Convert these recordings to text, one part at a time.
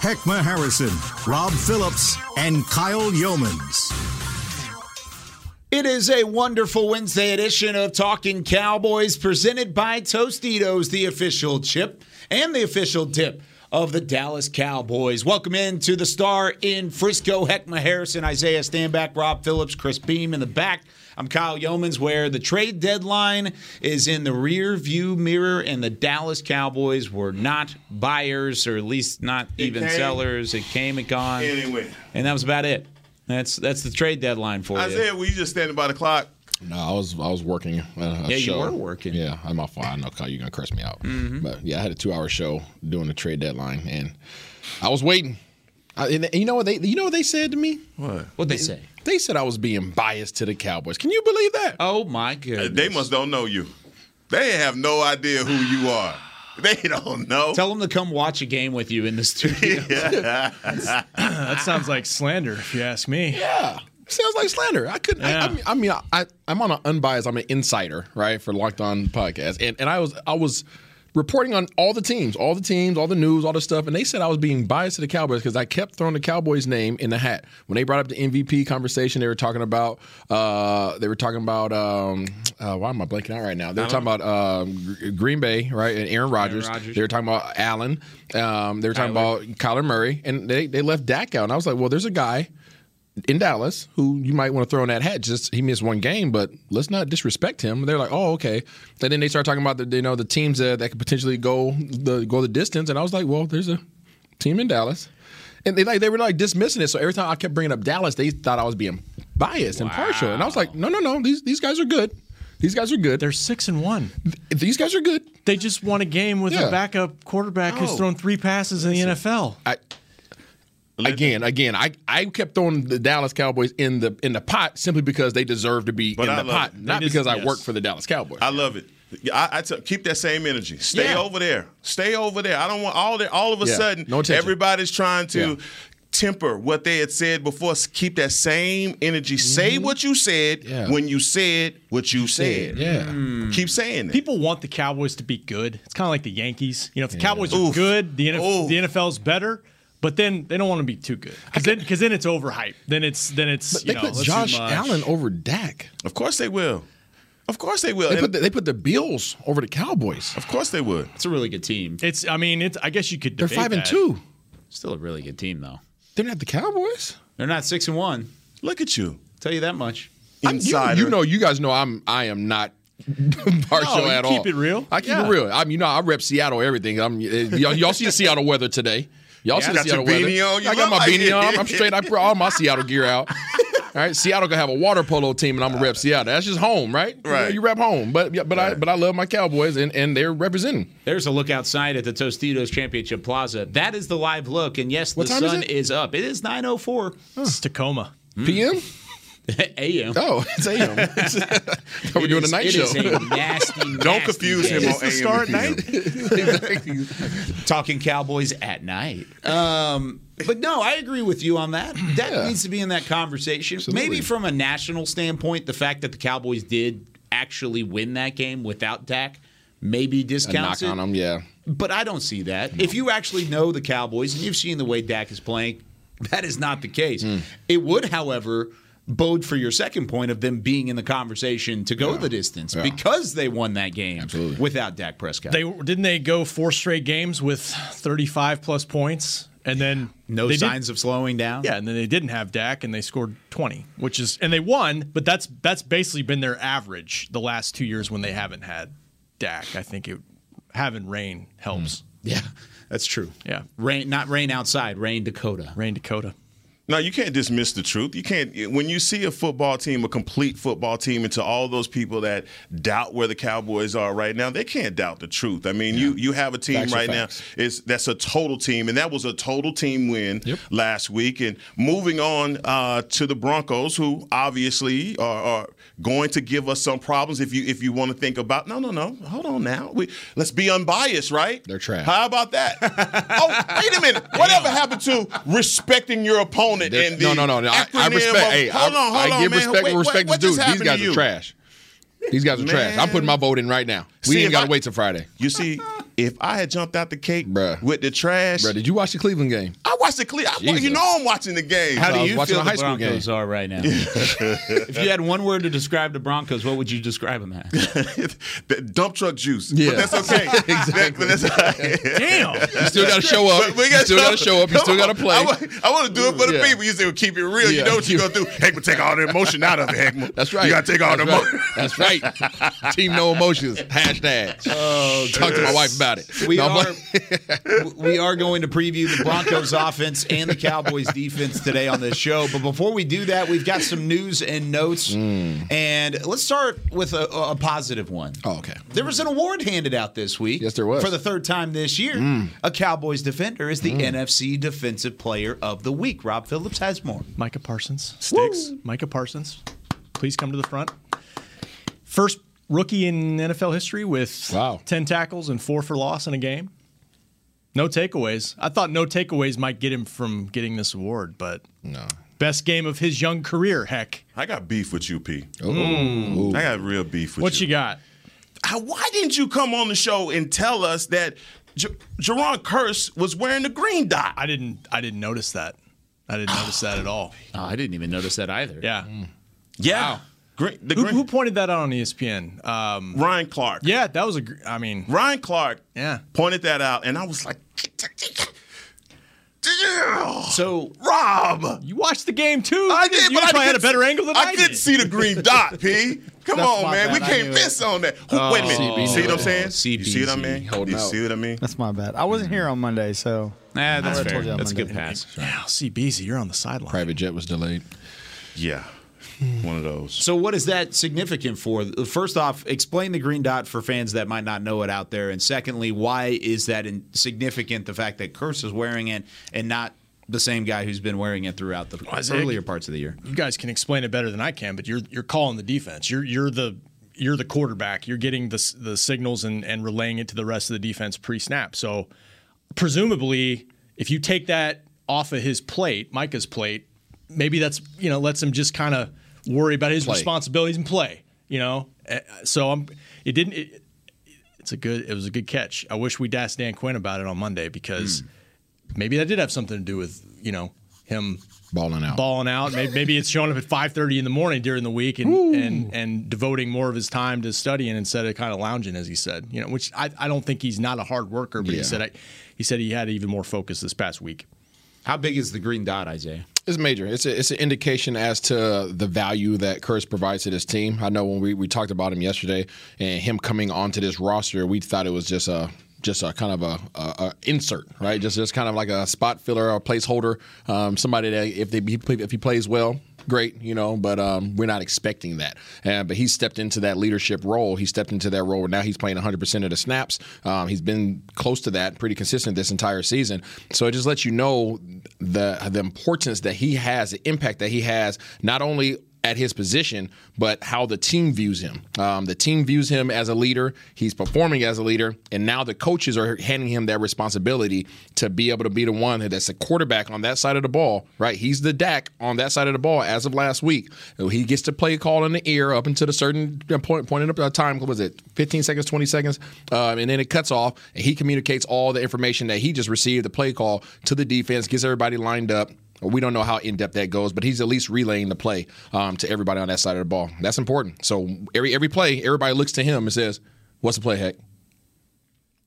Heckma Harrison, Rob Phillips, and Kyle Youmans. It is a wonderful Wednesday edition of Talking Cowboys presented by Tostitos, the official chip and the official dip of the Dallas Cowboys. Welcome in to the Star in Frisco. Heckma Harrison, Isaiah Stanback, Rob Phillips, Chris Beam in the back. I'm Kyle Youmans, where the trade deadline is in the rear view mirror, and the Dallas Cowboys were not buyers, or at least not even came. sellers. It came and gone, Anyway, and that was about it. That's that's the trade deadline for you. Isaiah, were you just standing by the clock? No, I was I was working. A, a Yeah, you were working. Yeah, I'm off. I know Kyle, you're gonna curse me out, Mm-hmm. but yeah, I had a two hour show doing the trade deadline, and I was waiting. I, and you know what they you know what they said to me? What? What'd they say? They said I was being biased to the Cowboys. Can you believe that? Oh my goodness! They must don't know you. They have no idea who you are. They don't know. Tell them to come watch a game with you in the studio. That sounds like slander, if you ask me. Yeah. Sounds like slander. I couldn't. I, I mean, I mean, I, I'm on an unbiased. I'm an insider, right, for Locked On podcast, and and I was I was reporting on all the teams, all the teams, all the news, all the stuff, and they said I was being biased to the Cowboys because I kept throwing the Cowboys name in the hat when they brought up the MVP conversation. They were talking about uh, they were talking about um, uh, why am I blanking out right now? They were talking about um, Green Bay, right, and Aaron Rodgers. Rodgers. They were talking about Allen. Um, they were talking about Kyler Murray, and they they left Dak out, and I was like, well, there's a guy in Dallas who you might want to throw in that hat. Just he missed one game, but let's not disrespect him. They're like, oh, okay. And then they start talking about the you know the teams that, that could potentially go the go the distance, and I was like, well, there's a team in Dallas. And they like they were like dismissing it. So every time I kept bringing up Dallas, they thought I was being biased and partial. And I was like, no, no, no. These these guys are good. These guys are good. They're six and one. these guys are good. They just won a game with Yeah. a backup quarterback who's oh. thrown three passes in the NFL. I, again, again, I, I kept throwing the Dallas Cowboys in the in the pot simply because they deserve to be But in I the pot, it. not just- because I work for the Dallas Cowboys. I love it. I, I keep that same energy. Stay Yeah. over there. Stay over there. I don't want all that. All of a Yeah. sudden, No attention. everybody's trying to. Yeah. Temper what they had said before. Keep that same energy. Say what you said Mm-hmm. Yeah. when you said what you said. yeah. Keep saying it. People want the Cowboys to be good. It's kind of like the Yankees. You know, if the Cowboys are Oof. good, the, NF- Oof. the NFL's better. But then they don't want to be too good because then, 'cause then it's overhyped. Then it's then it's But you they know put Josh do much. Allen over Dak. Of course they will. Of course they will. They put the, they put the Bills over the Cowboys. of course they would. It's a really good team. It's I mean it's I guess you could They're five and that. two. Still a really good team, though. They're not the Cowboys. They're not six and one. Look at you. Tell you that much. I'm- you- Insider. You, know, you guys know I'm I am not partial No, you at keep all. it real. I keep Yeah. it real. I'm you know I rep Seattle everything. I'm y'all, y'all see the Seattle weather today. Y'all see the Seattle weather. on. You I got my like beanie it. on. I'm straight. I brought all my Seattle gear out. All right, Seattle gonna have a water polo team, and I'm gonna rep Seattle. That's just home, right? You know, Right. You, rep home, but yeah, but I but I love my Cowboys, and, and they're representing. There's a look outside at the Tostitos Championship Plaza. That is the live look, and yes, What the time is sun it? is up. It is 9:04 It's Tacoma. PM. a.m. Oh, it's AM. We're It doing is- a night it show. is a nasty, Don't confuse day. him on AM start and PM. night. Talking Cowboys at night. Um, but no, I agree with you on that. That Yeah. needs to be in that conversation. Absolutely. Maybe from a national standpoint, the fact that the Cowboys did actually win that game without Dak maybe A discounts knock it. on them, yeah. But I don't see that. If you actually know the Cowboys and you've seen the way Dak is playing, that is not the case. Hmm. It would, however, bode for your second point of them being in the conversation to go the distance because they won that game Absolutely. without Dak Prescott. They didn't they go four straight games with 35 plus points, and then no they did- signs of slowing down. Yeah, and then they didn't have Dak, and they scored 20, which is and they won, but that's that's basically been their average the last two years when they haven't had Dak. I think it having rain helps. Hmm. Yeah, that's true. Yeah. Rain, not rain outside, rain Dakota. Rain Dakota. No, you can't dismiss the truth. You can't when you see a football team, a complete football team, and to all those people that doubt where the Cowboys are right now, they can't doubt the truth. I mean, you you have a team Facts right now is that's a total team, and that was a total team win last week. And moving on uh, to the Broncos, who obviously are, are going to give us some problems. If you if you want to think about, no, no, no, hold on now, we, let's be unbiased, right? They're trash. How about that? oh, wait a minute. Whatever happened to respecting your opponent And the no, no, no. no. I, I respect. of- hey, hold I, on, hold I on, give man. respect Wait, respect what, is what just due. These guys are trash. These guys are trash. I'm putting my vote in right now. See, we ain't got to wait till Friday. You see, if I had jumped out the cake Bruh. with the trash, Bro, did you watch the Cleveland game? I watched the Cle- I, Jesus. You know I'm watching the game. How do you watching feel the high school game. Are right now? if you had one word to describe the Broncos, what would you describe them as? the dump truck juice. Yeah. But that's okay. Exactly. That- but that's- Damn. You still got to show up. But we You gotta still got to show up. You still got to play. I, want, I want to do it for the Yeah. people. You say, well, keep it real. You know what you're going to do. Heckman, take all the emotion out of it, Heckman. That's right. You got to take all That's the right. emotion. That's right. Team no emotions. Hashtag. Oh, Talk to my wife about it. We No, are we are going to preview the Broncos offense and the Cowboys defense today on this show. But before we do that, we've got some news and notes. Hmm. And let's start with a, a positive one. Oh, okay. There was an award handed out this week. Yes, there was. For the third time this year. Hmm. A Cowboys defender is the hmm. NFC Defensive Player of the Week. Rob Phillips has more. Micah Parsons. Sticks. Micah Parsons, please come to the front. First rookie in NFL history with Wow. 10 tackles and four for loss in a game. No takeaways. I thought no takeaways might get him from getting this award, but No. best game of his young career, heck. I got beef with you, P. Oh. Mm. Ooh. I got real beef with What you. What you got? How- why didn't you come on the show and tell us that J- Jayron Kearse was wearing the green dot? I didn't I didn't notice that. I didn't notice that at all. Oh, I didn't even notice that either. Yeah. Mm. yeah. Green, the Who, green, who pointed that out on ESPN? Um, Ryan Clark. yeah, that was a. I mean, Ryan Clark Yeah. pointed that out, and I was like, So Rob. you watched the game too. I did, You but I probably had a better angle than I, I couldn't did. see the green dot, P. Come That's on, man. We bad. I can't miss on that. Who, wait a minute. CBZ. You see what I'm saying? CBZ. You see what I mean? Holding You out. see what I mean? That's my bad. I wasn't here on Monday, so Nah, that's I fair. told you on That's a good Monday. pass. Yeah, see, Beasy, you're on the sideline. Private jet was delayed. Yeah. One of those. So, what is that significant for? First off, explain the green dot for fans that might not know it out there. And secondly, why is that in- significant? The fact that Kearse is wearing it and not the same guy who's been wearing it throughout the Isaiah, earlier parts of the year. You guys can explain it better than I can, but you're you're calling the defense. You're you're the you're the quarterback. You're getting the the signals and and relaying it to the rest of the defense pre-snap. So, presumably, if you take that off of his plate, Micah's plate, maybe that's you know lets him just kind of worry about his Play. responsibilities and play. You know, Uh, so I'm. It didn't. It, it's a good. It was a good catch. I wish we'd asked Dan Quinn about it on Monday because maybe that did have something to do with you know him Balling out. balling out. Maybe, maybe it's showing up at five thirty in the morning during the week and, and and devoting more of his time to studying instead of kind of lounging, as he said. You know, which I, I don't think he's not a hard worker, but he said I, he said he had even more focus this past week. How big is the green dot, Isaiah? It's major. It's a, it's an indication as to the value that Kearse provides to this team. I know when we, we talked about him yesterday and him coming onto this roster, we thought it was just a just a kind of a, a, a insert, right? Just just kind of like a spot filler or a placeholder. Um, somebody that if they if he plays well, great, you know. But um, we're not expecting that. Uh, but he stepped into that leadership role. He stepped into that role. Now he's playing 100 percent of the snaps. Um, he's been close to that, pretty consistent this entire season. So it just lets you know the the importance that he has, the impact that he has, not only at his position, but how the team views him. Um, the team views him as a leader. He's performing as a leader, and now the coaches are handing him that responsibility to be able to be the one that's a quarterback on that side of the ball. Right? He's the Dak on that side of the ball as of last week. He gets to play call in the ear up until a certain point, point in a time. What was it? 15 seconds, 20 seconds, um, and then it cuts off, and he communicates all the information that he just received, the play call to the defense, gets everybody lined up. We don't know how in depth that goes, but he's at least relaying the play um, to everybody on that side of the ball. That's important. So every every play, everybody looks to him and says, "What's the play, heck?"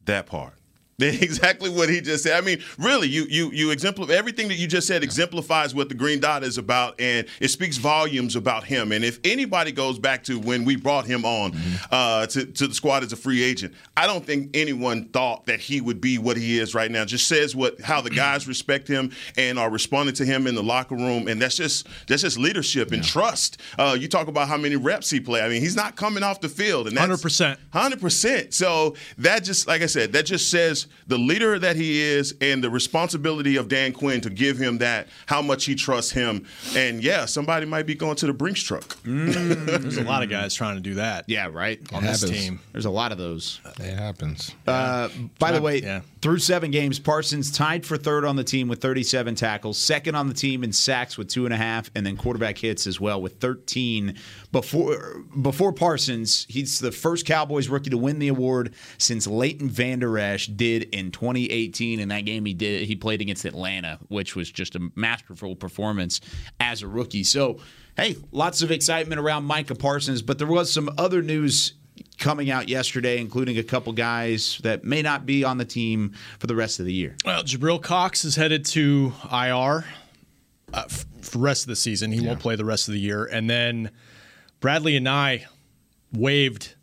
That part. Exactly what he just said. I mean, really, you you you exemplify everything that you just said exemplifies what the green dot is about, and it speaks volumes about him. And if anybody goes back to when we brought him on Mm-hmm. uh, to to the squad as a free agent, I don't think anyone thought that he would be what he is right now. Just says what how the guys respect him and are responding to him in the locker room, and that's just that's just leadership and trust. Uh, you talk about how many reps he play. I mean, he's not coming off the field, and 100%. Hundred percent. So that just, like I said, that just says the leader that he is and the responsibility of Dan Quinn to give him that, how much he trusts him. And yeah, somebody might be going to the Brinks truck. There's a lot of guys trying to do that. Yeah, right. on this team. There's a lot of those. It happens. Uh, by the way, Yeah. through seven games, Parsons tied for third on the team with 37 tackles, second on the team in sacks with two and a half, and then quarterback hits as well with 13. Before before Parsons, he's the first Cowboys rookie to win the award since Leighton Vander Esch did in 2018. In that game, he did he played against Atlanta, which was just a masterful performance as a rookie. So, hey, lots of excitement around Micah Parsons, but there was some other news coming out yesterday, including a couple guys that may not be on the team for the rest of the year. Well, Jabril Cox is headed to IR uh, f- for the rest of the season. He won't play the rest of the year. And then Bradlee Anae waived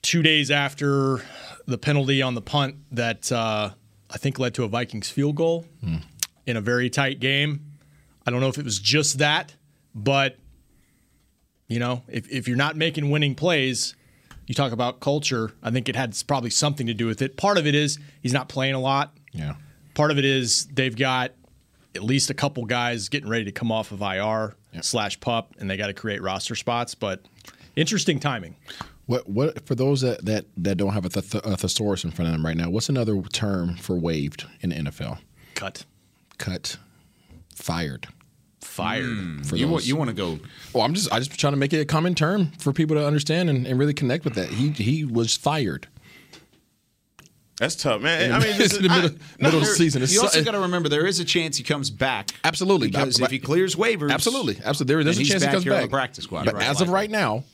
two days after the penalty on the punt that uh, I think led to a Vikings field goal in a very tight game. I don't know if it was just that, but you know, if, if you're not making winning plays, you talk about culture. I think it had probably something to do with it. Part of it is he's not playing a lot. Yeah. Part of it is they've got at least a couple guys getting ready to come off of IR slash pup, and they got to create roster spots. But interesting timing. What what for those that that, that don't have a, th- a thesaurus in front of them right now? What's another term for waived in the NFL? Cut. Cut, fired. Fired. Hmm. For You those- want you want to go? Well, I'm just I just trying to make it a common term for people to understand and, and really connect with that. He he was fired. That's tough, man. I mean, it's in the middle, middle of the season. It's You so- also got to remember there is a chance he comes back. Absolutely. because But- if he clears waivers, Absolutely, absolutely. There, there's a he's chance he comes here on back. the practice squad. But Right. as of right now,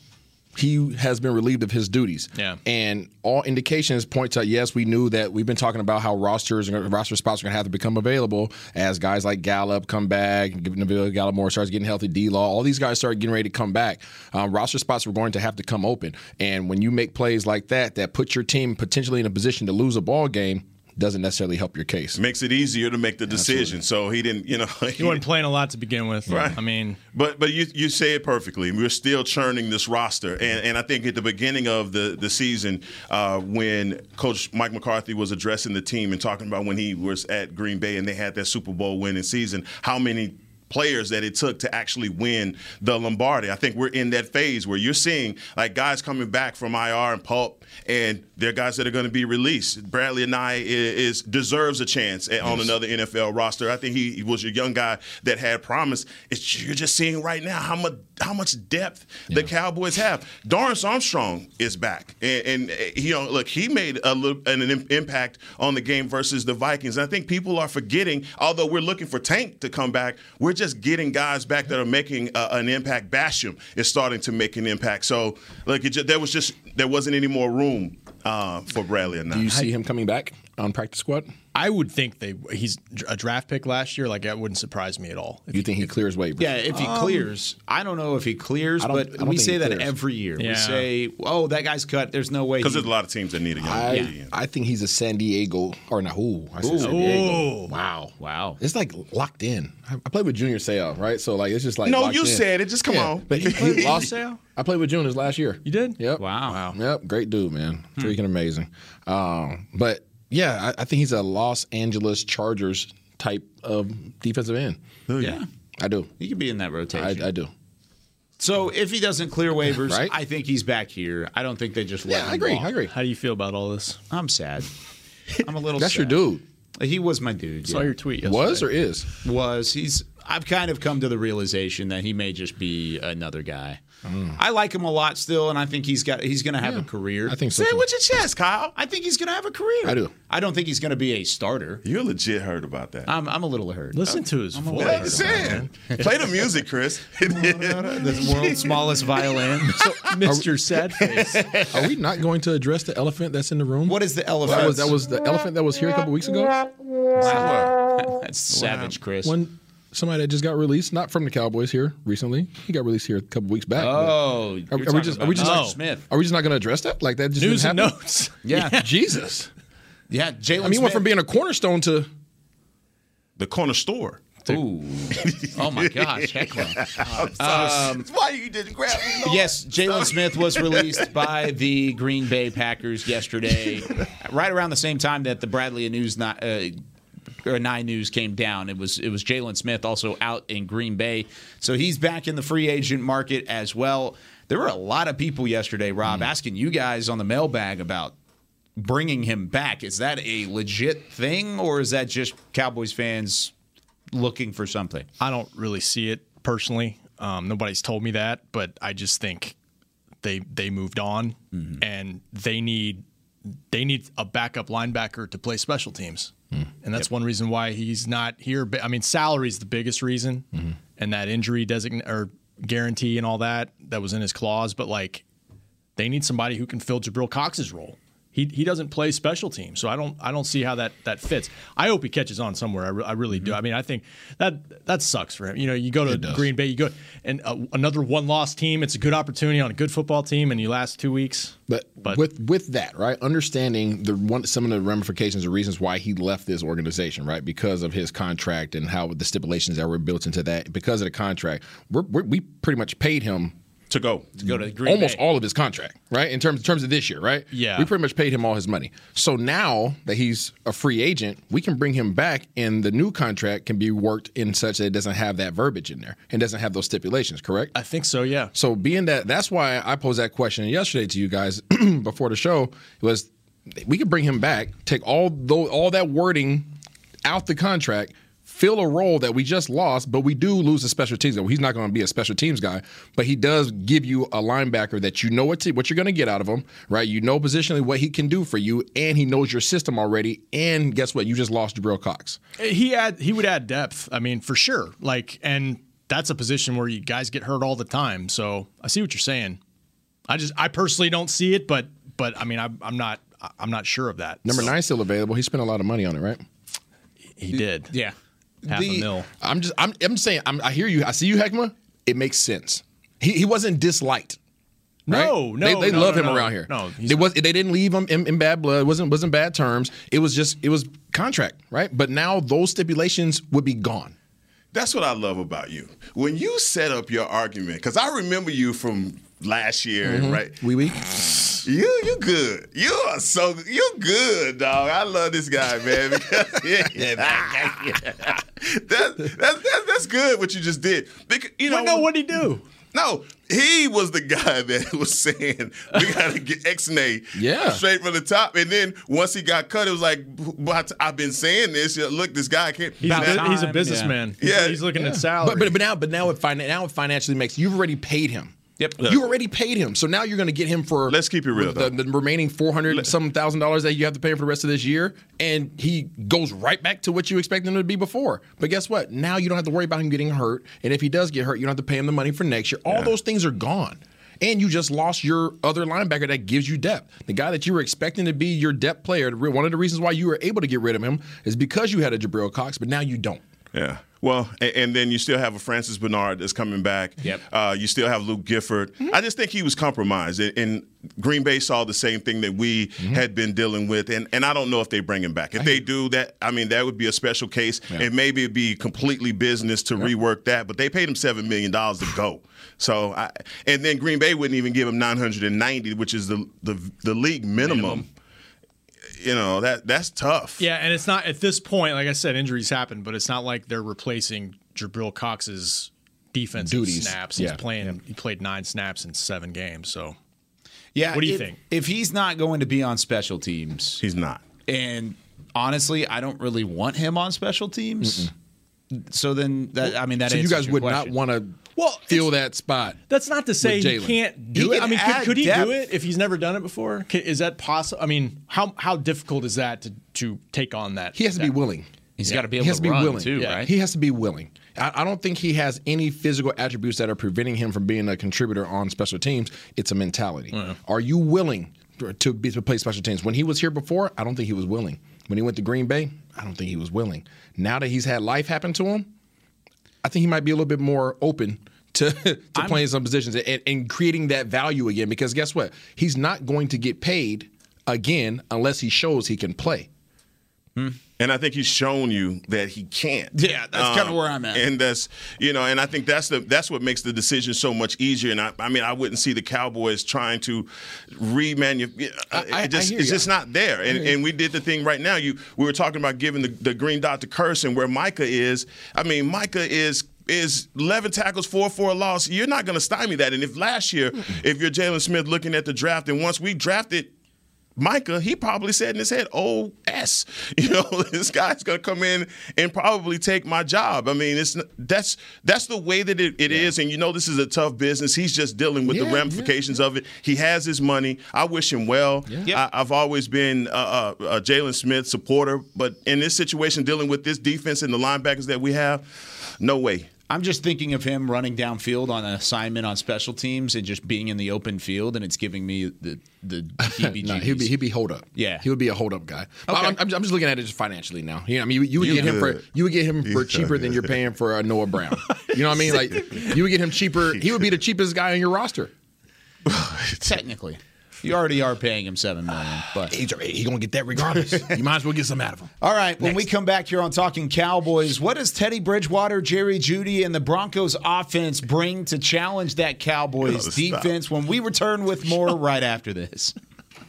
he has been relieved of his duties. Yeah. And all indications point to yes, we knew that we've been talking about how rosters and roster spots are going to have to become available as guys like Gallup come back, Neville Gallimore starts getting healthy, D Law, all these guys start getting ready to come back. Um, roster spots were going to have to come open. And when you make plays like that, that put your team potentially in a position to lose a ball game, doesn't necessarily help your case. makes it easier to make the decision. So he didn't, you know, He wasn't playing a lot to begin with. Right. I mean, But but you you say it perfectly. We're still churning this roster, and and I think at the beginning of the the season, uh, when Coach Mike McCarthy was addressing the team and talking about when he was at Green Bay and they had that Super Bowl winning season, how many players that it took to actually win the Lombardi. I think we're in that phase where you're seeing like guys coming back from IR and pulp, and they're guys that are going to be released. Bradlee Anae is, deserves a chance at- on another NFL roster. I think he, he was a young guy that had promise. It's you're just seeing right now how much how much depth the Cowboys have. Dorance Armstrong is back, and, and uh, you know, look, he made a little an, an impact on the game versus the Vikings. And I think people are forgetting, although we're looking for Tank to come back, we're just getting guys back that are making uh, an impact. Basham is starting to make an impact. So, look, it just, there was just there wasn't any more room uh, for Bradlee Anae Do you see him coming back on practice squad? I would think they he's a draft pick last year. Like that wouldn't surprise me at all. If You think he clears waivers? Yeah, if he clears, I don't know if he clears, but we say that every year. We say, "Oh, that guy's cut. There's no way." Because there's a lot of teams that need a young I, DN. I think he's a San Diego or no, ooh, I said San Diego. Wow, wow. It's like locked in. I, I played with Junior Seau, right? So like it's just like No, you in. said it. Just come Yeah, on. But he played lost. Seau? I played with Junior last year. You did? Yep. Wow. Yep. Great dude, man. Freaking amazing. Um, but yeah, I, I think he's a Los Angeles Chargers type of defensive end. yeah, I do. he could be in that rotation. I do. so if he doesn't clear waivers, Right. I think he's back here. I don't think they just let Yeah, him I agree. walk. I agree. How do you feel about all this? I'm sad. I'm a little. That's your dude. He was my dude. Saw your tweet. Yesterday. Was or is? was he's I've kind of come to the realization that he may just be another guy. Mm. I like him a lot still, and I think he's got he's going to have a career. I think so. Say it too. with chest, Kyle. I think he's going to have a career. I do. I don't think he's going to be a starter. You're legit hurt about that. I'm, I'm a little hurt. Listen to his Yeah, voice. I'm saying. Play the music, Chris. the world's smallest violin. Mr. Sad Face. Are we not going to address the elephant that's in the room? What is the elephant? That was, that was the elephant that was here a couple weeks ago. That's savage, Chris. When somebody that just got released, not from the Cowboys here recently, he got released here a couple weeks back. oh, Are- you're we just- are we just- Mr. Smith? are we just not going to address that? Like that just News and notes. Yeah, Jesus. yeah. Jaylon. I mean, he went from being a cornerstone to the corner store. Ooh. Oh my gosh, heckler. That's why you didn't grab me. Lord. Yes, Jaylon Smith was released by the Green Bay Packers yesterday, right around the same time that the Bradley News not, uh, or Nine News came down. It was it was Jaylon Smith also out in Green Bay, so he's back in the free agent market as well. There were a lot of people yesterday, Rob, asking you guys on the mailbag about bringing him back. Is that a legit thing, or is that just Cowboys fans looking for something? I don't really see it personally. Um, nobody's told me that, but I just think they they moved on and they need they need a backup linebacker to play special teams, hmm. and that's one reason why he's not here. But I mean, salary is the biggest reason, mm-hmm. and that injury design or guarantee and all that that was in his clause. But like, they need somebody who can fill Jabril Cox's role. He, he doesn't play special teams, so I don't I don't see how that that fits. I hope he catches on somewhere. I, re- I really do. I mean, I think that that sucks for him. You know, you go to Green Bay, you go and uh, another one loss team. It's a good opportunity on a good football team, and you last two weeks. But, But- with with that, right? Understanding the one some of the ramifications or reasons why he left this organization, right? Because of his contract and how the stipulations that were built into that. Because of the contract, we're, we're, we pretty much paid him To go. to Go to Green almost Bay. all of his contract, right? In terms in terms of this year, right? Yeah. we pretty much paid him all his money. So now that he's a free agent, we can bring him back, and the new contract can be worked in such that it doesn't have that verbiage in there and doesn't have those stipulations. Correct? I think so. Yeah. So being that that's why I posed that question yesterday to you guys before the show was we could bring him back, take all tho- all that wording out the contract, fill a role that we just lost, but we do lose a special teams guy. He's not going to be a special teams guy, but he does give you a linebacker that you know what to, what you're going to get out of him, right? You know positionally what he can do for you, and he knows your system already. And guess what? You just lost Jabril Cox. He add he would add depth. I mean, for sure. Like, and that's a position where you guys get hurt all the time. So I see what you're saying. I just I personally don't see it, but but I mean I, I'm not I'm not sure of that. Number So, nine still available. He spent a lot of money on it, right? he did Yeah. Half The- a mil. I'm just I'm I'm saying I'm, I hear you. I see you, Heckma. It makes sense. He he wasn't disliked. right? No, no, they, they no, love no, him no. around here. No, he's they was they didn't leave him in, in bad blood. It wasn't wasn't bad terms. It was just it was contract, right? But now those stipulations would be gone. That's what I love about you. When you set up your argument, because I remember you from last year, mm-hmm. right? Wee wee. You you good. You are so you good, dog. I love this guy, man. Because yeah, that's, that's, that's, that's good what you just did. Because, you know, But no, what'd he do? no, he was the guy that was saying we got to get X-nay Yeah. straight from the top. And then once he got cut, it was like, but I've been saying this. Look, this guy can't. He's, About a, time, he's a yeah. businessman. He's, Yeah. he's looking at salary. But, but but now but now it fin- now it financially makes you've already paid him. Yep. You already paid him, so now you're going to get him for. Let's keep it real, The, the remaining four hundred some thousand dollars that you have to pay him for the rest of this year, and he goes right back to what you expect him to be before. But guess what? Now you don't have to worry about him getting hurt, and if he does get hurt, you don't have to pay him the money for next year. All those things are gone. And you just lost your other linebacker that gives you depth. The guy that you were expecting to be your depth player. One of the reasons why you were able to get rid of him is because you had a Jabril Cox, but now you don't. Yeah. Well, and, and then you still have a Francis Bernard that's coming back. Yep. Uh, you still have Luke Gifford. I just think he was compromised, and, and Green Bay saw the same thing that we had been dealing with, and, and I don't know if they bring him back. If they do that, I mean, that would be a special case, and maybe it'd be completely business to rework that. But they paid him seven million dollars to go. So, I, and then Green Bay wouldn't even give him nine hundred and ninety, which is the the, the league minimum. You know that that's tough. yeah, and it's not at this point. Like I said, injuries happen, but it's not like they're replacing Jabril Cox's defensive Duties. snaps. Yeah. He's playing. He played nine snaps in seven games. So Yeah. What do you if- think? If he's not going to be on special teams, He's not. and honestly, I don't really want him on special teams. So then, that, I mean, that so you guys your would question. not want to Well, fill that spot. That's not to say he can't do He it. I mean, could, could he depth. do it if he's never done it before? Is that possible? I mean, how how difficult is that to to take on that? He has to be willing. He's got to be He able has to, to be run willing. too, Yeah. right? He has to be willing. I, I don't think he has any physical attributes that are preventing him from being a contributor on special teams. It's a mentality. Are you willing to be to play special teams? When he was here before, I don't think he was willing. When he went to Green Bay, I don't think he was willing. Now that he's had life happen to him, I think he might be a little bit more open to, to playing some positions and, and creating that value again. Because guess what? He's not going to get paid again unless he shows he can play. Hmm. And I think he's shown you that he can't. Yeah, that's kinda um, where I'm at. And that's you know, and I think that's the that's what makes the decision so much easier. And I, I mean, I wouldn't see the Cowboys trying to remanufacture. It just, it's just not there. And and we did the thing right now. You we were talking about giving the, the green dot to Kearse and where Micah is. I mean, Micah is. Is 11 tackles, 4 for a loss. You're not going to stymie that. And if last year, mm. if you're Jaylon Smith looking at the draft, and once we drafted Micah, he probably said in his head, "Oh, S, you know, this guy's gonna come in and probably take my job." I mean, it's that's that's the way that it, it is, and you know, this is a tough business. He's just dealing with the Yeah, ramifications of it. He has his money. I wish him well. I, I've always been a, a, a Jaylon Smith supporter, but in this situation, dealing with this defense and the linebackers that we have, no way. I'm just thinking of him running downfield on an assignment on special teams and just being in the open field, and it's giving me the the heebie No, he'd be he'd be hold up. Yeah. he would be a hold up guy. Okay. I'm, I'm I'm just looking at it just financially now. You know, I mean, you, you would get him for you would get him for cheaper than you're paying for a Noah Brown. You know what I mean? Like you would get him cheaper. He would be the cheapest guy on your roster. Technically, you already are paying him seven million, but He's he gonna get that regardless. you might as well get some out of him. All right, when we come back here on Talking Cowboys, what does Teddy Bridgewater, Jerry Jeudy, and the Broncos offense bring to challenge that Cowboys defense when we return with more right after this?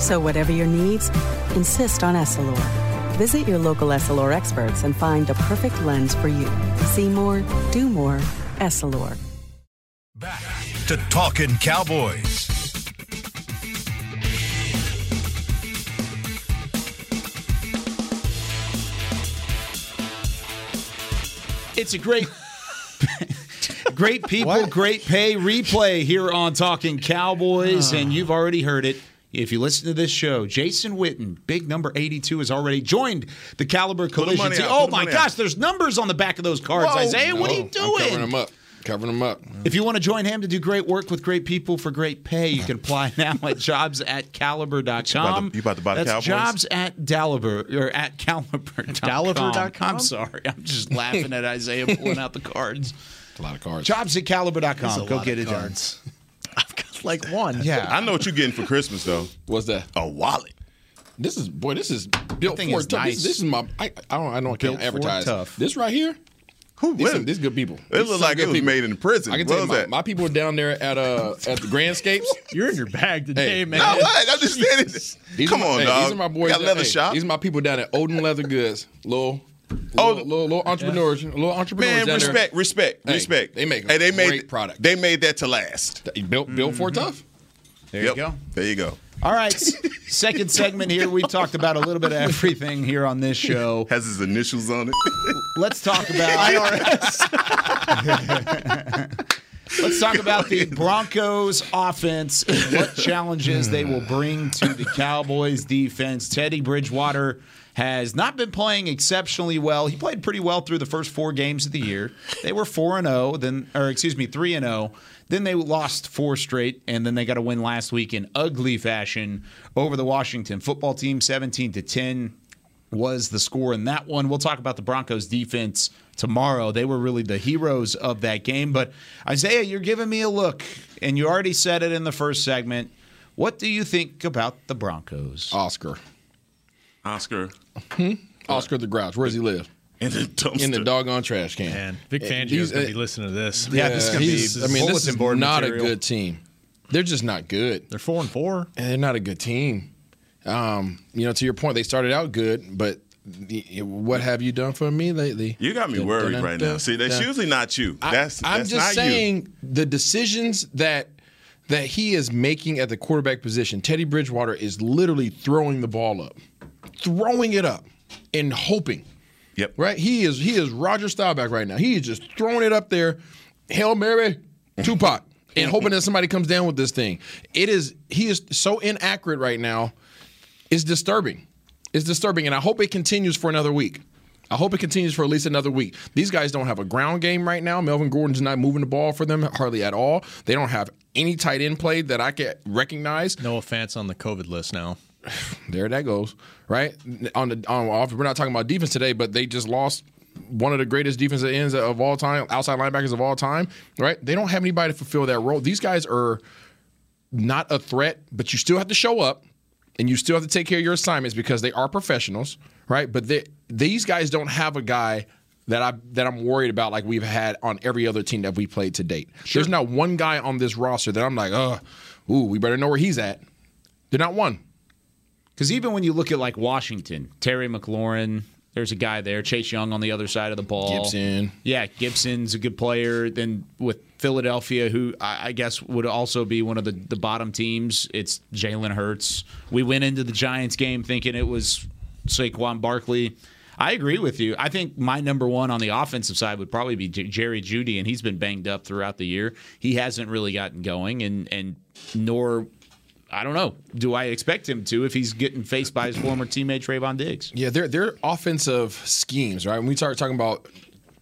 So, whatever your needs, insist on Essilor. Visit your local Essilor experts and find the perfect lens for you. See more, do more, Essilor. Back to Talking Cowboys. It's a great, great people, great pay replay here on Talking Cowboys, and you've already heard it. If you listen to this show, Jason Witten, big number 82, has already joined the Caliber Collision team. Oh my gosh, out. there's numbers on the back of those cards, Whoa. Isaiah. What are you I'm covering them up. Covering them up. If you want to join him to do great work with great people for great pay, you can apply now at jobs at caliber.com. You about to- you about to buy the That's Cowboys? jobs at Daliber or at caliber.com. Daliber.com? I'm sorry. I'm just laughing at Isaiah pulling out the cards. It's A lot of cards. Jobs at caliber.com. That's a Go get of it done. I've got like one. Yeah. I know what you're getting for Christmas though. What's that? A wallet. This is boy. This is built thing for is tough. This, nice. this is my. I, I don't. I don't Built can't for advertise. tough. This right here. Who? These, some, these good people. It These looked some like good it was people. made in the prison. I can What tell you, was my, that? my people are down there at uh at the Grandscapes. You're in your bag today, Hey, man. No, what? I'm just saying. These Come my, on, hey, dog. These are my boys. Got that- leather hey, shop. These are my people down at Odin Leather Goods. Little, Oh, little, little, little entrepreneurs, little entrepreneurs. Man, respect, respect, Hey, respect. they make a hey, they made great product. They made that to last. Built, built for mm-hmm. tough. There Yep. you go. There you go. All right, second segment here. We've talked about a little bit of everything here on this show. Has his initials on it. Let's talk about IRS. Let's talk about the Broncos offense and what challenges they will bring to the Cowboys defense. Teddy Bridgewater has not been playing exceptionally well. He played pretty well through the first 4 games of the year. They were 4 and 0, then or excuse me, 3 and 0. Then they lost four straight and then they got a win last week in ugly fashion over the Washington football team 17 to 10 was the score in that one. We'll talk about the Broncos defense tomorrow. They were really the heroes of that game. But Isaiah, you're giving me a look, and you already said it in the first segment. What do you think about the Broncos? Oscar. Oscar. Oscar the Grouch. Where does he live? In the dumpster. In the doggone trash can. Man, Vic Fangio's gonna uh, be listening to this. Yeah, this is gonna be I mean, this bulletin is board not material. a good team. They're just not good. They're four and four. And they're not a good team. Um, you know, to your point, they started out good, but the, what have you done for me lately? You got me Dun, worried dun, right dun, now. See, that's dun. usually not you. I- That's I'm just not saying the decisions that that he is making at the quarterback position. Teddy Bridgewater is literally throwing the ball up, throwing it up, and hoping. Yep. Right. He is he is Roger Staubach right now. He is just throwing it up there, hail mary, Tupac, and hoping that somebody comes down with this thing. It is he is so inaccurate right now. It's disturbing. It's disturbing, and I hope it continues for another week. I hope it continues for at least another week. These guys don't have a ground game right now. Melvin Gordon's not moving the ball for them hardly at all. They don't have any tight end play that I can recognize. No offense on the COVID list now. There that goes. Right on the on off. We're not talking about defense today, but they just lost one of the greatest defensive ends of all time, outside linebackers of all time. Right? They don't have anybody to fulfill that role. These guys are not a threat, but you still have to show up and you still have to take care of your assignments because they are professionals, right? But they, these guys don't have a guy that I that I'm worried about like we've had on every other team that we played to date. There's not one guy on this roster that I'm like, oh, ooh, we better know where he's at. They're not one. Because even when you look at like Washington, Terry McLaurin, there's a guy there, Chase Young on the other side of the ball. Gibson. Yeah, Gibson's a good player. Then with Philadelphia, who I I guess would also be one of the, the bottom teams, it's Jalen Hurts. We went into the Giants game thinking it was Saquon Barkley. I agree with you. I think my number one on the offensive side would probably be J- Jerry Jeudy, and he's been banged up throughout the year. He hasn't really gotten going, and and nor I don't know. Do I expect him to if he's getting faced by his former teammate Trevon Diggs? Yeah, they're they're offensive schemes, right? When we start talking about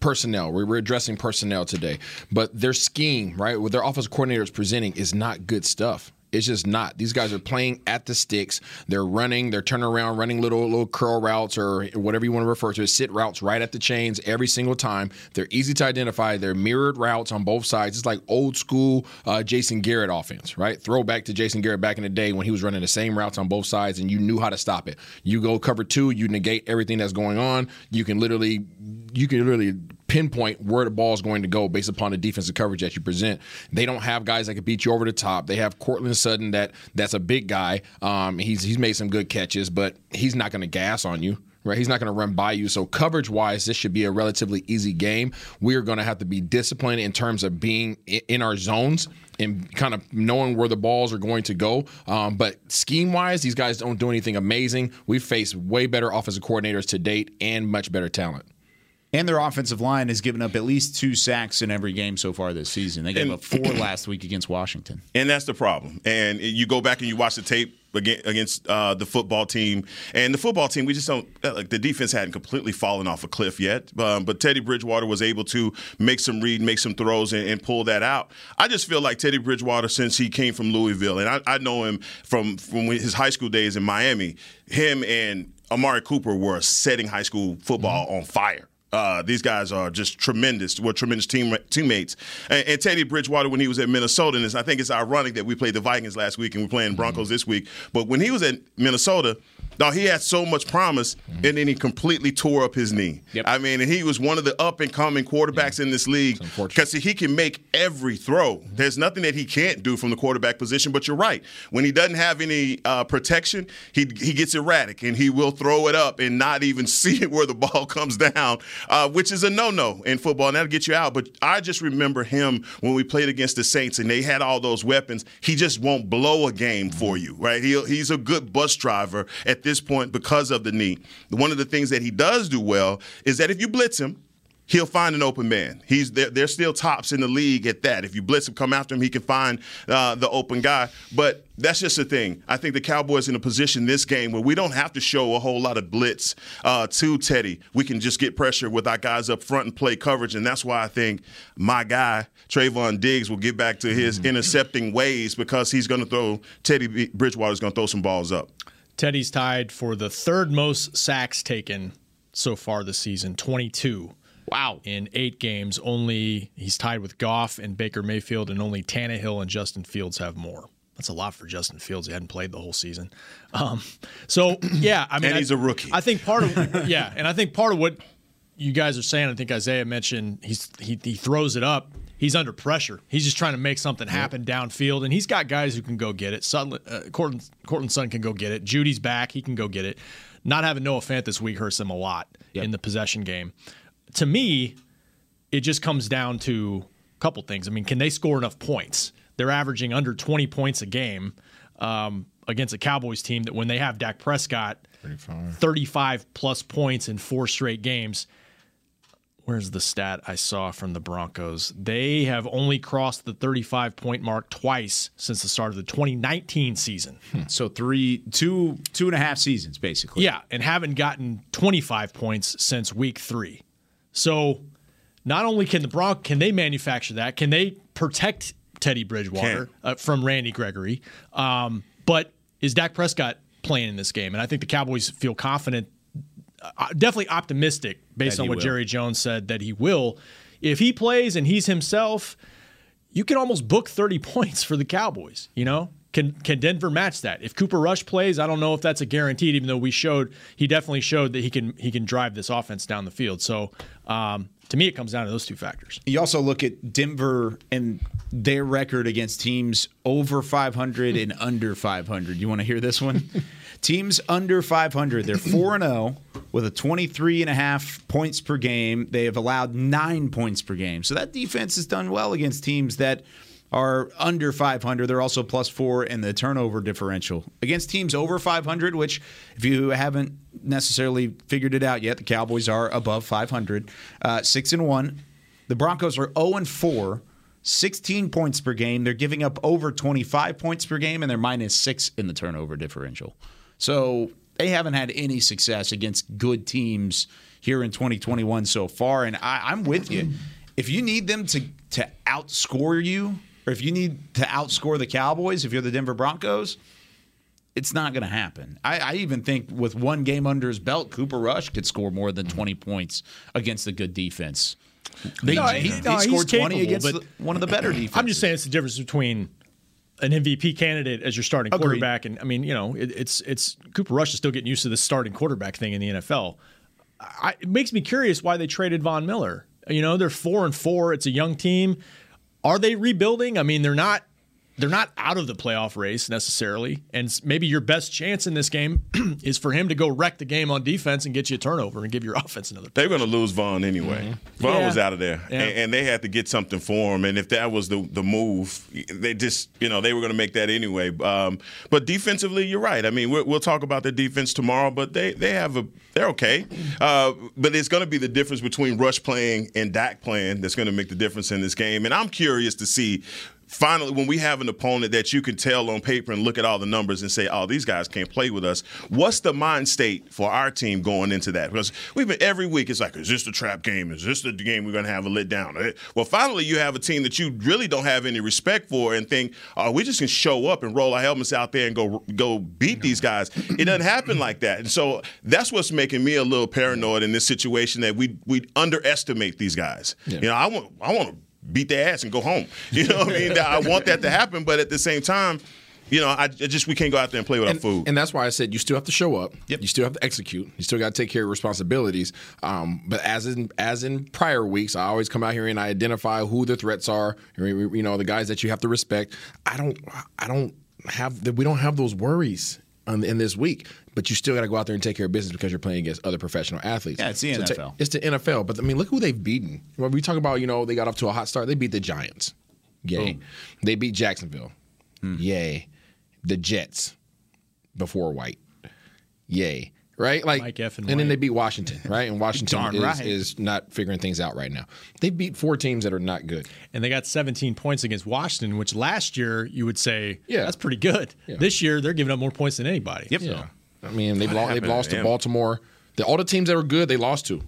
personnel, we're addressing personnel today, but their scheme, right, what their offensive coordinator is presenting is not good stuff. It's just not. These guys are playing at the sticks. They're running. They're turning around, running little little curl routes or whatever you want to refer to as sit routes right at the chains every single time. They're easy to identify. They're mirrored routes on both sides. It's like old school uh, Jason Garrett offense, right? Throwback to Jason Garrett back in the day when he was running the same routes on both sides, and you knew how to stop it. You go cover two, you negate everything that's going on. You can literally, you can literally pinpoint where the ball is going to go based upon the defensive coverage that you present. They don't have guys that can beat you over the top. They have Courtland Sutton that that's a big guy. Um, he's he's made some good catches, but he's not going to gas on you. Right, he's not going to run by you. So coverage wise, this should be a relatively easy game. We are going to have to be disciplined in terms of being in our zones and kind of knowing where the balls are going to go. Um, but scheme wise, these guys don't do anything amazing. We've faced way better offensive coordinators to date and much better talent. And their offensive line has given up at least two sacks in every game so far this season. They gave And- up four last week against Washington. And that's the problem. And you go back and you watch the tape against, against uh, the football team, and the football team, we just don't uh, like the defense hadn't completely fallen off a cliff yet. Um, but Teddy Bridgewater was able to make some read, make some throws, and, and pull that out. I just feel like Teddy Bridgewater, since he came from Louisville, and I, I know him from from his high school days in Miami. Him and Amari Cooper were setting high school football on fire. Uh, these guys are just tremendous. Were tremendous team teammates. And, and Teddy Bridgewater, when he was at Minnesota, and I think it's ironic that we played the Vikings last week and we're playing Broncos this week. But when he was at Minnesota, No, he had so much promise, mm-hmm. and then he completely tore up his knee. Yep. I mean, and he was one of the up and coming quarterbacks yeah. in this league because he can make every throw. Mm-hmm. There's nothing that he can't do from the quarterback position. But you're right. When he doesn't have any uh, protection, he he gets erratic and he will throw it up and not even see where the ball comes down, uh, which is a no-no in football, and that'll get you out. But I just remember him when we played against the Saints and they had all those weapons. He just won't blow a game for you, right? He, he's a good bus driver at this point because of the knee. One of the things that he does do well is that if you blitz him, he'll find an open man. He's they're, they're, still tops in the league at that. If you blitz him, come after him, he can find uh, the open guy. But that's just the thing. I think the Cowboys in a position this game where we don't have to show a whole lot of blitz uh, to Teddy. We can just get pressure with our guys up front and play coverage, and that's why I think my guy Trevon Diggs will get back to his mm-hmm. intercepting ways because he's going to throw Teddy Bridgewater's going to throw some balls up. Teddy's tied for the third most sacks taken so far this season, 22. Wow. In eight games, only he's tied with Goff and Baker Mayfield, and only Tannehill and Justin Fields have more. That's a lot for Justin Fields. He hadn't played the whole season. Um, so yeah, I mean, and he's I, a rookie. I think part of yeah, and I think part of what you guys are saying, I think Isaiah mentioned he's he, he throws it up he's under pressure. He's just trying to make something happen downfield, and he's got guys who can go get it. Sutton, uh, Courtland, Courtland Sutton can go get it. Jeudy's back; he can go get it. Not having Noah Fant this week hurts them a lot yep. in the possession game. To me, it just comes down to a couple things. I mean, can they score enough points? They're averaging under 20 points a game um, against a Cowboys team that when they have Dak Prescott, 35. 35 plus points in four straight games where's the stat I saw from the Broncos? They have only crossed the 35 point mark twice since the start of the 2019 season. Hmm. So three, two, two and a half seasons basically. Yeah, and haven't gotten 25 points since week three. So not only can the Bronc can they manufacture that, can they protect Teddy Bridgewater uh, from Randy Gregory? Um, but is Dak Prescott playing in this game? And I think the Cowboys feel confident uh, definitely optimistic based on what will. Jerry Jones said that he will. If he plays and he's himself, you can almost book 30 points for the Cowboys, you know? Can can Denver match that? If Cooper Rush plays, I don't know if that's a guaranteed. Even though we showed he definitely showed that he can he can drive this offense down the field. So um, to me, it comes down to those two factors. You also look at Denver and their record against teams over 500 and under 500. You want to hear this one? teams under 500, they're 4 and 0 with a 23 and a half points per game. They have allowed nine points per game. So that defense has done well against teams that are under 500. They're also plus four in the turnover differential. Against teams over 500, which, if you haven't necessarily figured it out yet, the Cowboys are above 500. Uh, six and one. The Broncos are 0 and 4, 16 points per game. They're giving up over 25 points per game, and they're minus six in the turnover differential. So they haven't had any success against good teams here in 2021 so far. And I, I'm with you. If you need them to to outscore you, or if you need to outscore the Cowboys, if you're the Denver Broncos, it's not going to happen. I, I, even think with one game under his belt, Cooper Rush could score more than 20 points against a good defense. They, no, he, he, no, scored capable, 20 against the, one of the better defenses. I'm just saying it's the difference between an MVP candidate as your starting Agreed. quarterback, and I mean, you know, it, it's it's Cooper Rush is still getting used to the starting quarterback thing in the NFL. I, it makes me curious why they traded Von Miller. You know, they're four and four. It's a young team. Are they rebuilding? I mean, they're not they're not out of the playoff race necessarily. And maybe your best chance in this game is for him to go wreck the game on defense and get you a turnover and give your offense another. They're going to lose Vaughn anyway. Mm-hmm. Von yeah. was out of there, yeah. and, and, they had to get something for him. And if that was the the move, they just you know they were going to make that anyway. Um, but defensively, you're right. I mean, we will talk about the defense tomorrow, but they they have a they're okay. Uh, but it's going to be the difference between Rush playing and Dak playing that's going to make the difference in this game. And I'm curious to see finally, when we have an opponent that you can tell on paper and look at all the numbers and say, "Oh, these guys can't play with us," what's the mind state for our team going into that? Because we've been every week. It's like, "Is this the trap game? Is this the game we're going to have a let down?" Eh, well, finally, you have a team that you really don't have any respect for and think, "Oh, we just can show up and roll our helmets out there and go go beat these guys." It doesn't happen like that, and so that's what's making me a little paranoid in this situation that we we underestimate these guys. Yeah. You know, I want I want to beat their ass and go home. You know what I mean? I want that to happen, but at the same time, You know, I, just we can't go out there and play with and, our food. And that's why I said you still have to show up. Yep. You still have to execute. You still got to take care of responsibilities. Um, but as in as in prior weeks, I always come out here and I identify who the threats are. You know, the guys that you have to respect. I don't. I don't have. We don't have those worries in this week, but you still got to go out there and take care of business because you're playing against other professional athletes. Yeah, it's the so NFL. Ta- it's the NFL. But I mean, look who they've beaten. When we talk about, you know, they got off to a hot start. They beat the Giants. Yay. Boom. They beat Jacksonville. Hmm. Yay. The Jets before White. Yay. Right? Like Mike F. and, and then they beat Washington, right? And Washington is, right. is not figuring things out right now. They beat four teams that are not good. And they got 17 points against Washington, which last year you would say, Yeah. that's pretty good. Yeah. This year they're giving up more points than anybody. Yep. Yeah. I mean, they've, lo- they've lost to to? Baltimore. The, all the teams that were good, they lost to.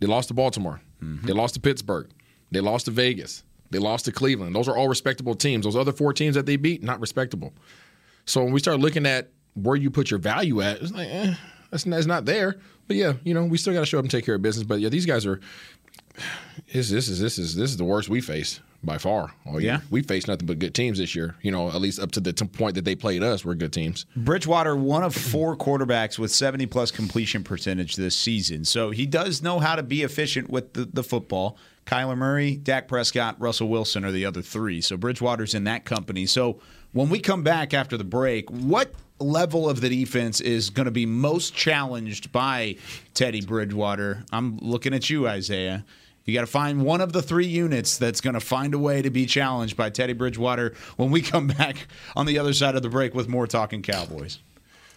They lost to Baltimore. They lost to Pittsburgh. They lost to Vegas. They lost to Cleveland. Those are all respectable teams. Those other four teams that they beat, not respectable. So when we start looking at where you put your value at, it's like, eh, that's not, it's not there. But yeah, you know, we still got to show up and take care of business. But yeah, these guys are. This, this is this is this is the worst we face by far. Yeah. we faced nothing but good teams this year. You know, at least up to the t- point that they played us, we're good teams. Bridgewater, one of four quarterbacks with 70 plus completion percentage this season. So he does know how to be efficient with the, the football. Kyler Murray, Dak Prescott, Russell Wilson are the other three. So Bridgewater's in that company. So when we come back after the break, what level of the defense is going to be most challenged by Teddy Bridgewater? I'm looking at you, Isaiah. You got to find one of the three units that's going to find a way to be challenged by Teddy Bridgewater when we come back on the other side of the break with more Talking Cowboys.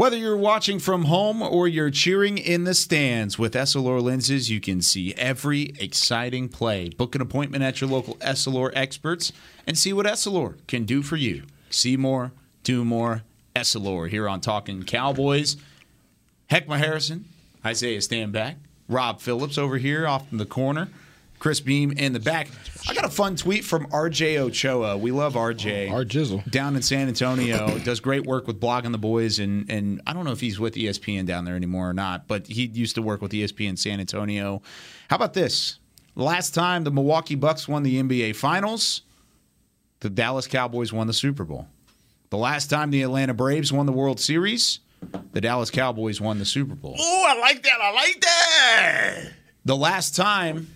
Whether you're watching from home or you're cheering in the stands with Essilor lenses, you can see every exciting play. Book an appointment at your local Essilor experts and see what Essilor can do for you. See more, do more. Essilor here on Talking Cowboys. Heckma Harrison, Isaiah Stanback, Rob Phillips over here off in the corner, Chris Beam in the back. I got a fun tweet from RJ Ochoa. We love RJ. Our oh, jizzle. Down in San Antonio. Does great work with blogging the boys and and I don't know if he's with ESPN down there anymore or not, but he used to work with ESPN San Antonio. How about this? Last time the Milwaukee Bucks won the NBA Finals, the Dallas Cowboys won the Super Bowl. The last time the Atlanta Braves won the World Series, the Dallas Cowboys won the Super Bowl. Oh, I like that. I like that. The last time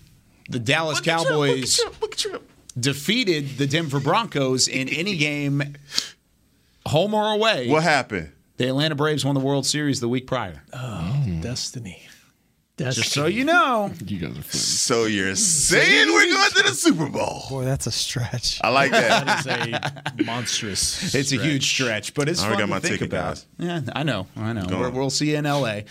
the Dallas Look at you, Cowboys look at you, look at you. defeated the Denver Broncos in any game, home or away. What happened? The Atlanta Braves won the World Series the week prior. Oh, destiny. Just so you know. You guys are funny. So you're saying we're going to the Super Bowl? Boy, that's a stretch. I like that. That is a monstrous. It's a huge stretch, but it's I already fun got to my think ticket, about. guys. Yeah, I know, I know. We're, we'll see you in L.A.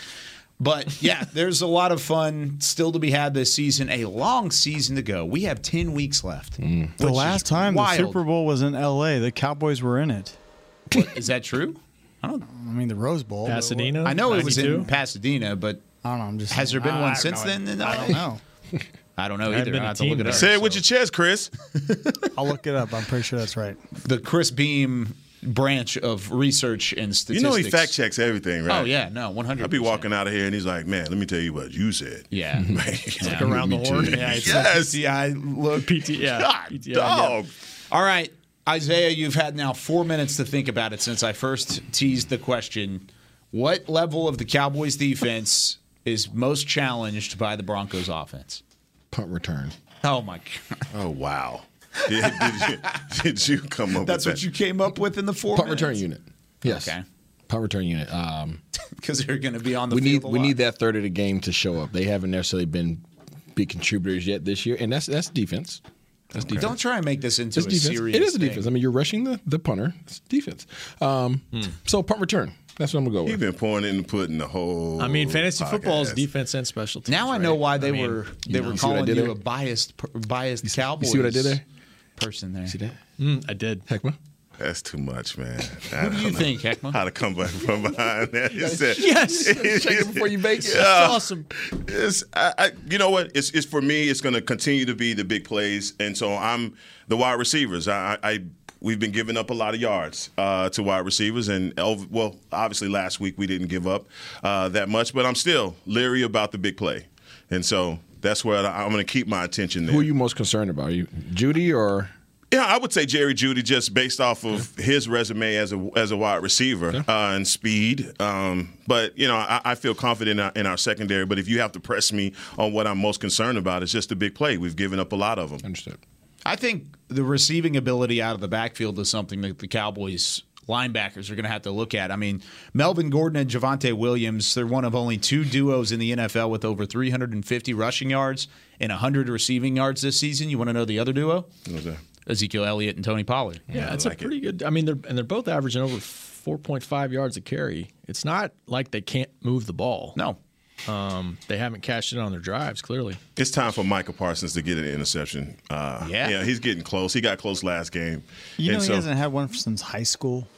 But yeah, there's a lot of fun still to be had this season. A long season to go. We have ten weeks left. Mm. The last time wild. the Super Bowl was in L.A., the Cowboys were in it. What, is that true? I don't. know. I mean, the Rose Bowl. Pasadena. I know it was in Pasadena, but I don't know. I'm just. has there been I- one I since then? I don't know. I don't know There either. been I a have to look team it up. Say it with your chest, Chris. I'll look it up. I'm pretty sure that's right. The Chris Beam branch of research and statistics. You know he fact checks everything, right? Oh yeah, no, one hundred. I'll be walking out of here and he's like, "Man, let me tell you what you said." Yeah, Man, like around the horn. Yeah, it's Yes. like PTI look. PT. Yeah, God, PTI, yeah. All right, Isaiah, you've had now four minutes to think about it since I first teased the question. What level of the Cowboys defense is most challenged by the Broncos offense? Punt return. Oh my god. Oh wow. Did, did, you, did you come up That's with what that? you came up with in the four Punt return unit. Yes. Okay. Punt return unit. Um, Because they're going to be on the we need field a we lot. need that third of the game to show up. They haven't necessarily been big contributors yet this year, and that's that's defense. That's defense. Don't try and make this into It's a defense. serious It is a thing. defense. I mean, you're rushing the, the punter. It's defense. Um, So punt return. That's what I'm gonna go with. You've been pouring in and putting the whole. I mean, fantasy football is defense and special teams. Now I know right? why they I mean, were they know, were you see what I calling you there? a biased biased Cowboys. You see what I did there? Person there. See that? mm, I did. Heckma? That's too much, man. Who do you think, Heckma? How to come back from behind that? You said, Yes. Shake it before you bake it. Yeah. That's awesome. It's, I, I, you know what? It's, it's for me. It's going to continue to be the big plays, and so I'm the wide receivers. I, I, I we've been giving up a lot of yards uh, to wide receivers, and well, obviously last week we didn't give up uh, that much, but I'm still leery about the big play, and so that's where I, I'm going to keep my attention there. Who are you most concerned about? Are you Jeudy or Yeah, I would say Jerry Jeudy just based off of his resume as a as a wide receiver uh, and speed. Um, but you know, I, I feel confident in our, in our secondary. But if you have to press me on what I'm most concerned about, it's just a big play. We've given up a lot of them. understood? I think the receiving ability out of the backfield is something that the Cowboys linebackers are going to have to look at. I mean, Melvin Gordon and Javonte Williams, they're one of only two duos in the NFL with over 350 rushing yards and 100 receiving yards this season. You want to know the other duo? What's that? Ezekiel Elliott and Tony Pollard. Yeah, I it's like a pretty good. I mean, they're and they're both averaging over 4.5 yards a carry. It's not like they can't move the ball. No. Um, they haven't cashed in on their drives. Clearly, It's time for Micah Parsons to get an interception. Uh, Yeah. yeah, he's getting close. He got close last game. You know, And he so- hasn't had one since high school.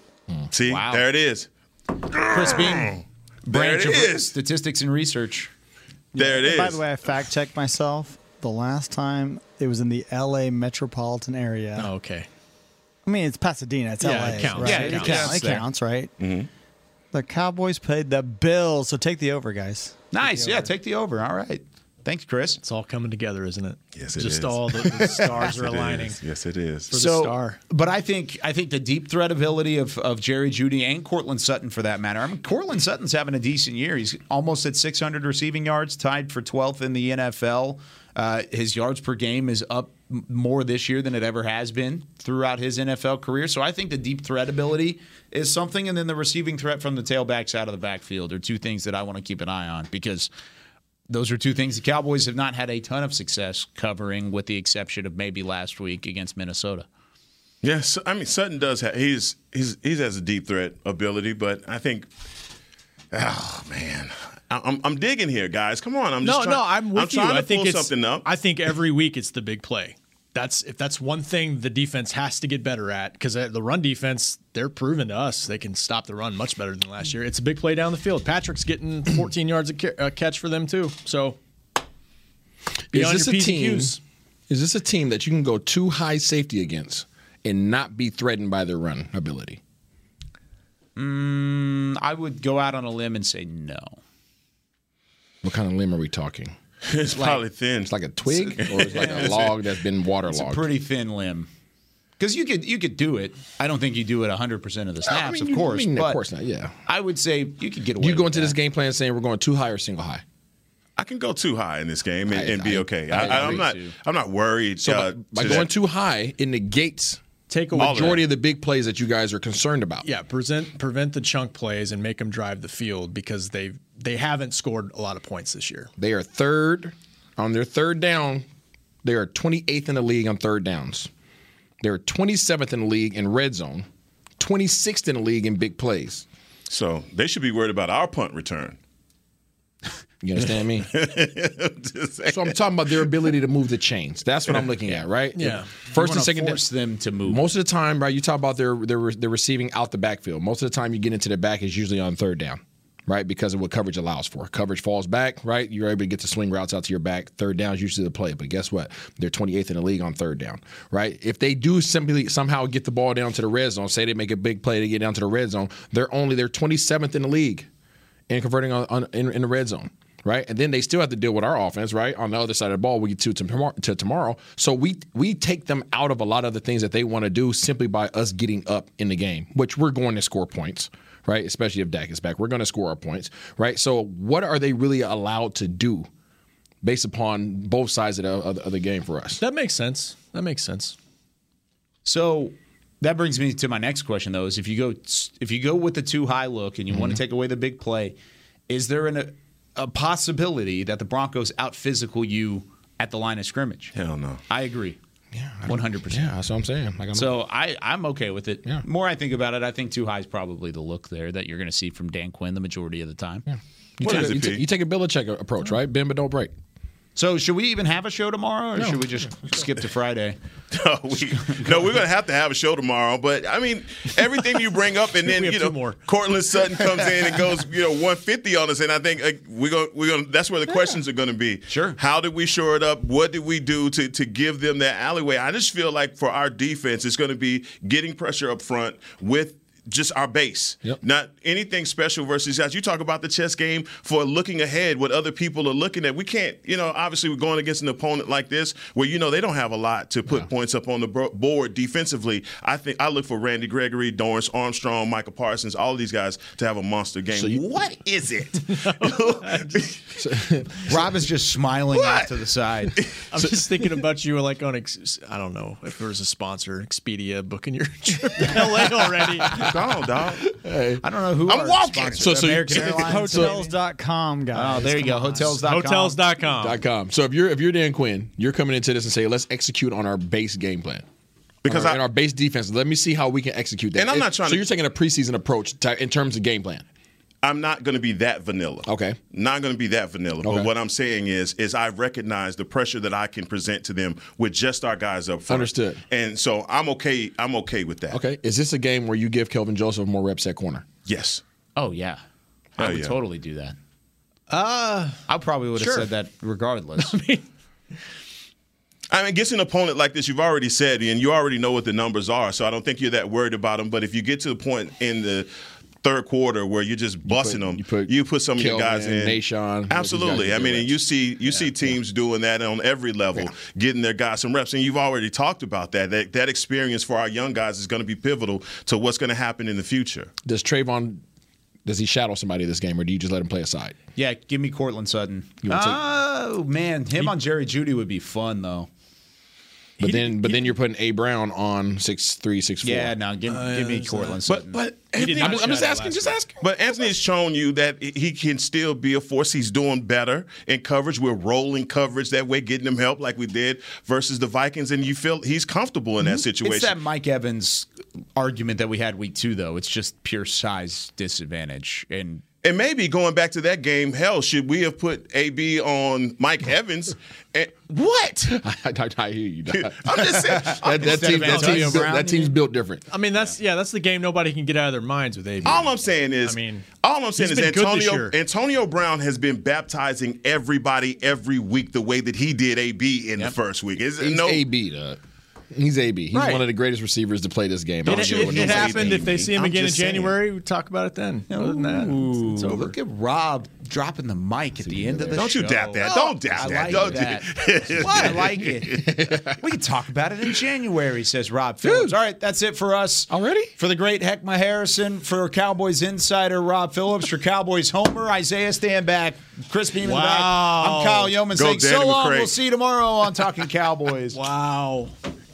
See, Wow. there it is. Chris Beam, branch it of is. statistics and research. There it is. By the way, I fact checked myself. The last time it was in the L.A. metropolitan area. oh, okay. I mean, it's Pasadena. It's Yeah, L.A. it counts. Right? Yeah, it it counts. counts It counts, right? Mhm. The Cowboys played the Bills, so take the over, guys. Nice. Yeah, take the over. All right. Thanks, Chris. It's all coming together, isn't it? Yes, it Just is. all the, the stars Yes, are aligning. is. Yes, it is. For the star. But I think I think the deep threat ability of, of Jerry Jeudy and Courtland Sutton for that matter. I mean, Courtland Sutton's having a decent year. He's almost at 600 receiving yards, tied for 12th in the NFL. Uh, his yards per game is up more this year than it ever has been throughout his NFL career. So I think the deep threat ability is something, and then the receiving threat from the tailbacks out of the backfield are two things that I want to keep an eye on because those are two things the Cowboys have not had a ton of success covering, with the exception of maybe last week against Minnesota. Yes, I mean Sutton does have he's he's he has a deep threat ability, but I think oh man, I'm I'm digging here, guys. Come on, I'm No, just trying, no, I'm with you. trying to I think pull it's something up. I think every week it's the big play. That's if that's one thing the defense has to get better at because the run defense they're proven to us they can stop the run much better than last year. It's a big play down the field. Patrick's getting 14 yards a catch for them too. So be Is on this your a P's team? Is this a team that you can go two high safety against and not be threatened by their run ability? Mm, I would go out on a limb and say no. What kind of limb are we talking? it's probably thin. It's like a twig or it's like a log that's been It's a waterlogged. pretty thin limb. Because you could you could do it. I don't think you do it 100 percent of the snaps, I mean, of you- I course. mean, but of course not. Yeah. I would say you could get away. You go with into that. this game plan saying we're going two high or single high. I can go two high in this game and, I- and be I- okay. I I, I, am not too. I'm not worried. So uh, by, by to going that- two high, it negates Take a majority of the big plays that you guys are concerned about. Yeah, present prevent the chunk plays and make them drive the field because they they haven't scored a lot of points this year. They are third on their third down. They are 28th in the league on third downs. They're 27th in the league in red zone, 26th in the league in big plays. So they should be worried about our punt return. You understand me? so I'm talking about their ability to move the chains. That's what I'm looking at, right? Yeah. First and second, force them to move. Most of the time, right? You talk about their their their receiving out the backfield. Most of the time, you get into the back is usually on third down, right? Because of what coverage allows for. Coverage falls back, right? You're able to get the swing routes out to your back. Third down is usually the play, but guess what? They're 28th in the league on third down, right? If they do simply somehow get the ball down to the red zone, say they make a big play to get down to the red zone, they're only they're 27th in the league in converting on, on in, in the red zone right? And then they still have to deal with our offense, right? On the other side of the ball, we get to tomorrow. To tomorrow. So we we take them out of a lot of the things that they want to do simply by us getting up in the game, which we're going to score points, right? Especially if Dak is back, we're going to score our points, right? So what are they really allowed to do based upon both sides of the, of the, of the game for us? That makes sense. That makes sense. So that brings me to my next question, though: is if you go if you go with the two high look and you want to mm-hmm. take away the big play, is there an, a possibility that the Broncos out physical you at the line of scrimmage? Hell no. I agree. Yeah, one hundred percent. Yeah, that's what I'm saying. Like I'm, So I I'm okay with it. Yeah. More I think about it, I think two high is probably the look there that you're going to see from Dan Quinn the majority of the time. Yeah. you, take, a- you, take, you take a Belichick approach, right? Bend but don't break. So should we even have a show tomorrow, or should we just skip to Friday? No, we, no, we're gonna have to have a show tomorrow. But I mean, everything you bring up, and then We you know, more. Courtland Sutton comes in and goes, you know, 150 on us, and I think uh, we're gonna we're gonna that's where the questions are gonna be. Sure. How did we shore it up? What did we do to to give them that alleyway? I just feel like for our defense, it's gonna be getting pressure up front with. Just our base, not anything special versus guys. You talk about the chess game for looking ahead, what other people are looking at. We can't, you know, obviously we're going against an opponent like this where you know they don't have a lot to put points up on the board defensively. I think I look for Randy Gregory, Dorance Armstrong, Micah Parsons, all of these guys to have a monster game. what is it? Rob is just smiling off to the side. I'm just thinking about you like on I don't know if there was a sponsor Expedia booking your trip to LA already. Go, dog. I don't know who. I'm walking. sponsors So- are. so you- American Airlines. Hotels.com, oh, guys. Oh, there you Come go. on. Hotels.com. Hotels.com. Dot com. So if you're if you're Dan Quinn, you're coming into this and say, let's execute on our base game plan. Because our, I- and our base defense. Let me see how we can execute that. And I'm not trying So to- you're taking a preseason approach to, in terms of game plan. I'm not going to be that vanilla. Okay. Not going to be that vanilla. Okay. But what I'm saying is, is I recognize the pressure that I can present to them with just our guys up front. Understood. And so I'm okay. I'm okay with that. Okay. Is this a game where you give Kelvin Joseph more reps at corner? Yes. Oh yeah, I Hell would yeah. totally do that. Uh, I probably would have Sure. said that regardless. I mean, against an opponent like this, you've already said, and you already know what the numbers are. So I don't think you're that worried about them. But if you get to the point in the third quarter where you're just busting them, you put, some of your guys in. Nahshon, these guys Absolutely. I mean, and you see you see teams doing that on every level, getting their guys some reps. And you've already talked about that. That that experience for our young guys is going to be pivotal to what's going to happen in the future. Does Trevon does he shadow somebody this game, or do you just let him play aside? yeah, give me Courtland Sutton. You wanna take- Oh man, him on Jerry Jeudy would be fun though. But then, but then you're putting A Brown on six three six four. Yeah, no, give, give me uh, Courtland Sutton. But but He did Anthony, I'm, just asking, just week. asking. But Anthony's shown you that he can still be a force. He's doing better in coverage. We're rolling coverage that way, getting him help like we did versus the Vikings, and you feel he's comfortable in that mm-hmm. situation. It's that Mike Evans argument that we had week two, though. It's just pure size disadvantage, and And maybe going back to that game, hell, should we have put AB on Mike Evans? And what? I, I, I hear you. dog. I'm just saying. that, that, team, that, team's built, that team's built different. I mean, that's yeah, that's the game nobody can get out of their minds with AB. All I'm saying is, I mean, all I'm saying is been good this Antonio. Antonio Brown has been baptizing everybody every week the way that he did AB in the first week. Is He's no AB. Dog. He's AB. He's Right. one of the greatest receivers to play this game. I It, don't it, what it happened. thinks. If they see him I'm again in just saying. January, we talk about it then. Other than that, it's, it's Ooh, over. look at Rob dropping the mic at the end of the Don't show. you dap that. Don't dap I that. like Don't do- that. I like it. We can talk about it in January, says Rob Phillips. All right, that's it for us. Already? For the great Heckma Harrison, for Cowboys insider Rob Phillips, for Cowboys homer Isaiah Standback, Chris Beam in the back. Wow. I'm Kyle Youmans Go saying so Danny long. We'll see you tomorrow on Talking Cowboys. Wow.